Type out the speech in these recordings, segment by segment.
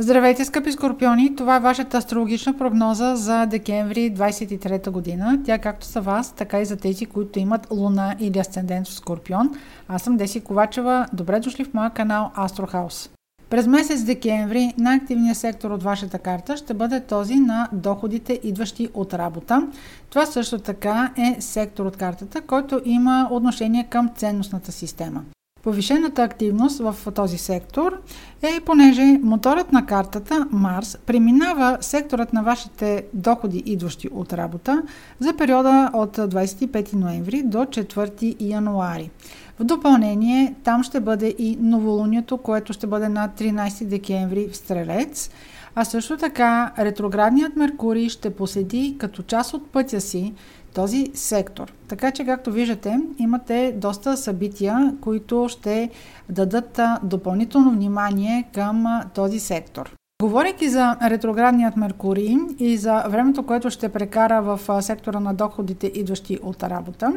Здравейте, скъпи скорпиони! Това е вашата астрологична прогноза за декември 23 година. Тя както за вас, така и за тези, които имат луна или асцендент в скорпион. Аз съм Деси Ковачева. Добре дошли в моя канал Астрохаус. През месец декември най-активният сектор от вашата карта ще бъде този на доходите, идващи от работа. Това също така е сектор от картата, който има отношение към ценностната система. Повишената активност в този сектор е понеже моторът на картата Марс преминава секторът на вашите доходи, идващи от работа, за периода от 25 ноември до 4 януари. В допълнение, там ще бъде и новолунието, което ще бъде на 13 декември в Стрелец, а също така ретроградният Меркурий ще поседи като част от пътя си този сектор. Така че, както виждате, имате доста събития, които ще дадат допълнително внимание към този сектор. Говорейки за ретроградният Меркурий и за времето, което ще прекара в сектора на доходите, идващи от работа,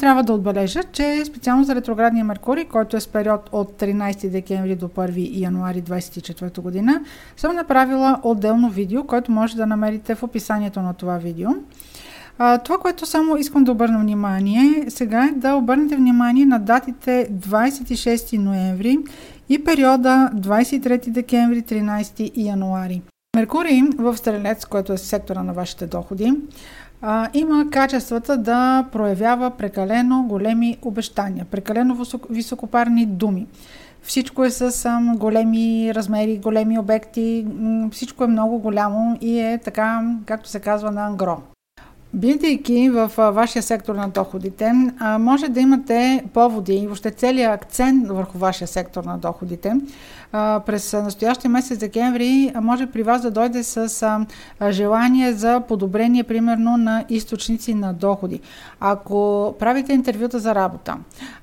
трябва да отбележа, че специално за ретроградния Меркурий, който е с период от 13 декември до 1 януари 2024 година, съм направила отделно видео, което може да намерите в описанието на това видео. А, това, което само искам да обърна внимание сега е да обърнете внимание на датите 26 ноември и периода 23 декември 13 януари. Меркурий в Стрелец, който е сектора на вашите доходи, а, има качествата да проявява прекалено големи обещания, прекалено високопарни думи. Всичко е с а, големи размери, големи обекти, всичко е много голямо и е така, както се казва на ангро. Бидейки в вашия сектор на доходите, може да имате поводи и въобще целият акцент върху вашия сектор на доходите. През настоящия месец декември може при вас да дойде с желание за подобрение, примерно, на източници на доходи. Ако правите интервюта за работа,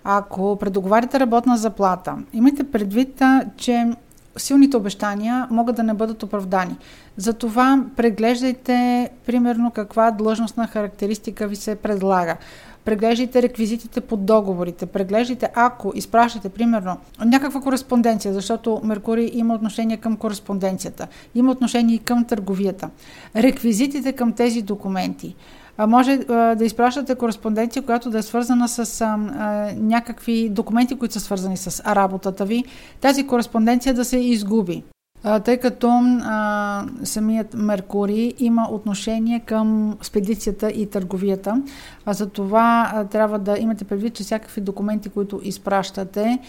ако предоговаряте работна заплата, имайте предвид, че силните обещания могат да не бъдат оправдани. Затова преглеждайте, примерно, каква длъжностна характеристика ви се предлага. Преглеждайте реквизитите под договорите. Преглеждайте, ако изпращате, примерно, някаква кореспонденция, защото Меркурий има отношение към кореспонденцията, има отношение и към търговията. Реквизитите към тези документи може да изпращате кореспонденция, която да е свързана с а, а, някакви документи, които са свързани с работата ви. Тази кореспонденция да се изгуби. Тъй като а, самият Меркурий има отношение към спедицията и търговията, а за това а, трябва да имате предвид, че всякакви документи, които изпращате,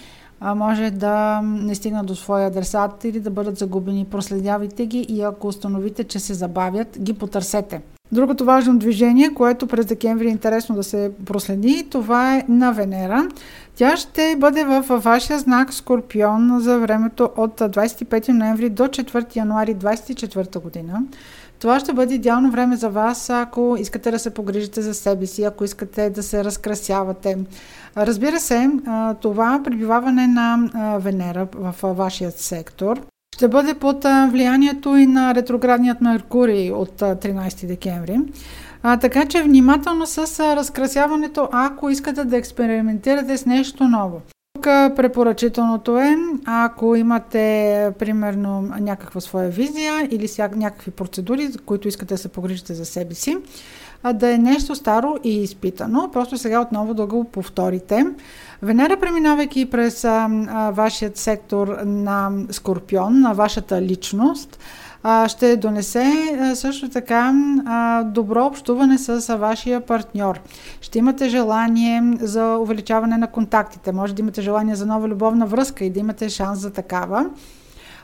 а, може да не стигнат до своя адресат или да бъдат загубени. Проследявайте ги и ако установите, че се забавят, ги потърсете. Другото важно движение, което през декември е интересно да се проследи, това е на Венера. Тя ще бъде в вашия знак Скорпион за времето от 25 ноември до 4 януари 2024 година. Това ще бъде идеално време за вас, ако искате да се погрижите за себе си, ако искате да се разкрасявате. Разбира се, това пребиваване на Венера в вашия сектор ще бъде под влиянието и на ретроградният Меркурий от 13 декември. А, така че внимателно с разкрасяването, ако искате да експериментирате с нещо ново. Тук препоръчителното е, ако имате примерно някаква своя визия или някакви процедури, които искате да се погрижите за себе си, да е нещо старо и изпитано. Просто сега отново да го повторите. Венера, преминавайки през а, а, вашият сектор на Скорпион, на вашата личност, а, ще донесе а, също така а, добро общуване с а, вашия партньор. Ще имате желание за увеличаване на контактите, може да имате желание за нова любовна връзка и да имате шанс за такава.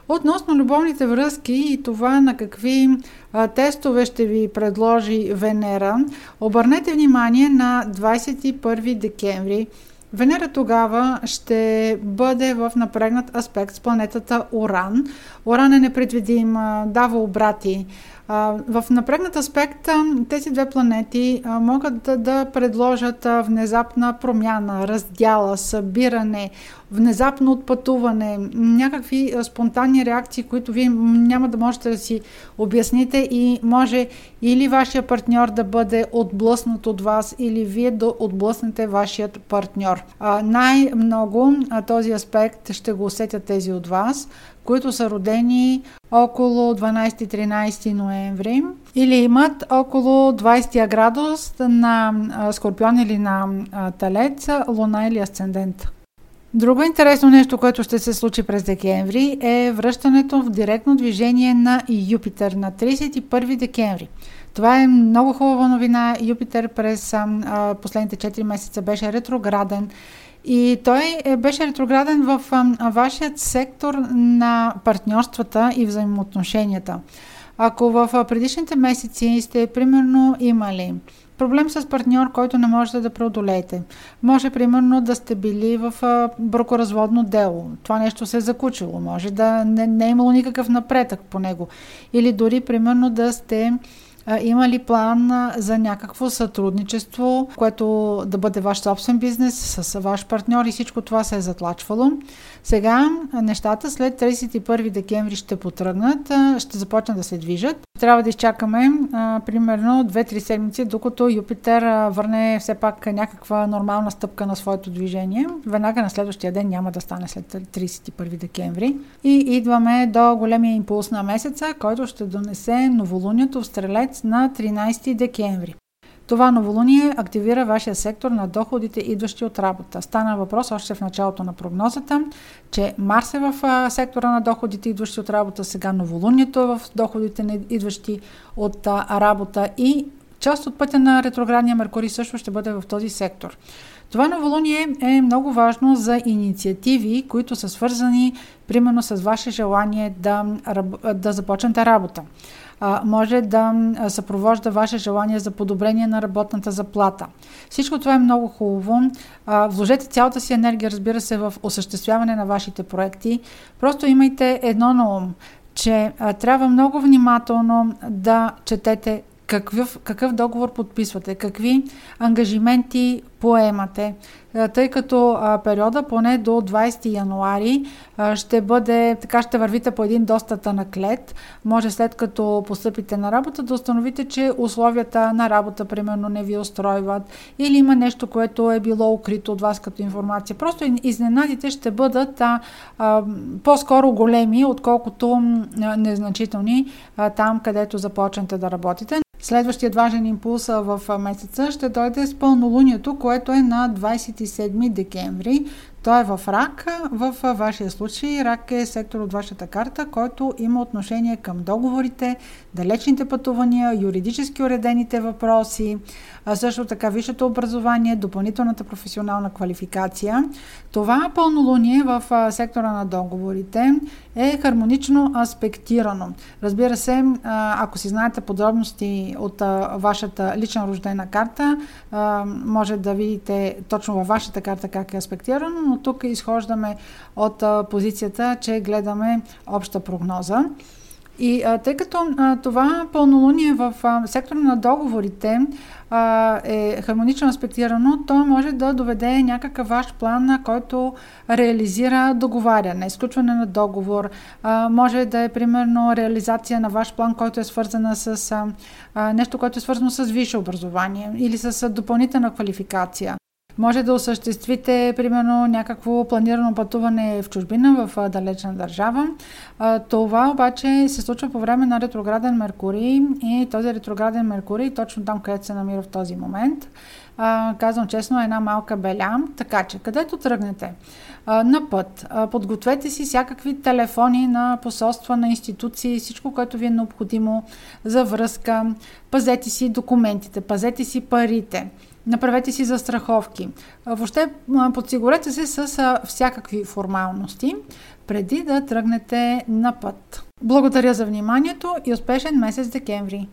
Относно любовните връзки и това на какви а, тестове ще ви предложи Венера, обърнете внимание на 21 декември. Венера тогава ще бъде в напрегнат аспект с планетата Оран. Оран е непредвидим, дава обрати. В напрегнат аспект тези две планети могат да, предложат внезапна промяна, раздяла, събиране, внезапно отпътуване, някакви спонтанни реакции, които вие няма да можете да си обясните и може или вашия партньор да бъде отблъснат от вас, или вие да отблъснете вашият партньор. най-много този аспект ще го усетят тези от вас, които са родени около 12-13 ноември или имат около 20 градус на Скорпион или на Талец, Луна или Асцендент. Друго интересно нещо, което ще се случи през декември е връщането в директно движение на Юпитер на 31 декември. Това е много хубава новина. Юпитер през а, последните 4 месеца беше ретрограден и той е, беше ретрограден в вашият сектор на партньорствата и взаимоотношенията. Ако в предишните месеци сте примерно имали проблем с партньор, който не можете да преодолеете. Може, примерно, да сте били в бракоразводно дело. Това нещо се е закучило. Може да не, не е имало никакъв напредък по него. Или дори, примерно, да сте има ли план за някакво сътрудничество, което да бъде ваш собствен бизнес с ваш партньор и всичко това се е затлачвало? Сега нещата след 31 декември ще потръгнат, ще започнат да се движат. Трябва да изчакаме а, примерно 2-3 седмици, докато Юпитер а, върне все пак някаква нормална стъпка на своето движение. Веднага на следващия ден няма да стане след 31 декември. И идваме до големия импулс на месеца, който ще донесе новолунието в Стрелец на 13 декември. Това новолуние активира вашия сектор на доходите, идващи от работа. Стана въпрос още в началото на прогнозата, че Марс е в сектора на доходите, идващи от работа, сега новолунието е в доходите, идващи от работа и част от пътя на ретроградния Меркурий също ще бъде в този сектор. Това новолуние е много важно за инициативи, които са свързани примерно с ваше желание да, да започнете работа може да съпровожда ваше желание за подобрение на работната заплата. Всичко това е много хубаво. Вложете цялата си енергия, разбира се, в осъществяване на вашите проекти. Просто имайте едно на ум, че трябва много внимателно да четете какъв, какъв договор подписвате, какви ангажименти поемате, тъй като периода поне до 20 януари ще бъде, така ще вървите по един доста тънък лед. Може след като постъпите на работа да установите, че условията на работа примерно не ви устройват или има нещо, което е било укрито от вас като информация. Просто изненадите ще бъдат а, а, по-скоро големи, отколкото а, незначителни а, там, където започнете да работите. Следващият важен импулс в месеца ще дойде с пълнолунието, което е на 27 декември. Той е в рак. В вашия случай рак е сектор от вашата карта, който има отношение към договорите, далечните пътувания, юридически уредените въпроси, също така висшето образование, допълнителната професионална квалификация. Това пълнолуние в сектора на договорите е хармонично аспектирано. Разбира се, ако си знаете подробности от вашата лична рождена карта, може да видите точно във вашата карта как е аспектирано, но тук изхождаме от позицията, че гледаме обща прогноза. И а, тъй като а, това пълнолуние в а, сектора на договорите а, е хармонично аспектирано, то може да доведе някакъв ваш план, на който реализира договаряне, изключване на договор. А, може да е примерно реализация на ваш план, който е свързана с а, а, нещо, което е свързано с висше образование или с а, допълнителна квалификация. Може да осъществите, примерно, някакво планирано пътуване в чужбина, в далечна държава. Това обаче се случва по време на ретрограден Меркурий и този ретрограден Меркурий, точно там, където се намира в този момент, казвам честно, е една малка беля. Така че, където тръгнете на път, подгответе си всякакви телефони на посолства, на институции, всичко, което ви е необходимо за връзка. Пазете си документите, пазете си парите направете си застраховки. Въобще подсигурете се с всякакви формалности, преди да тръгнете на път. Благодаря за вниманието и успешен месец декември!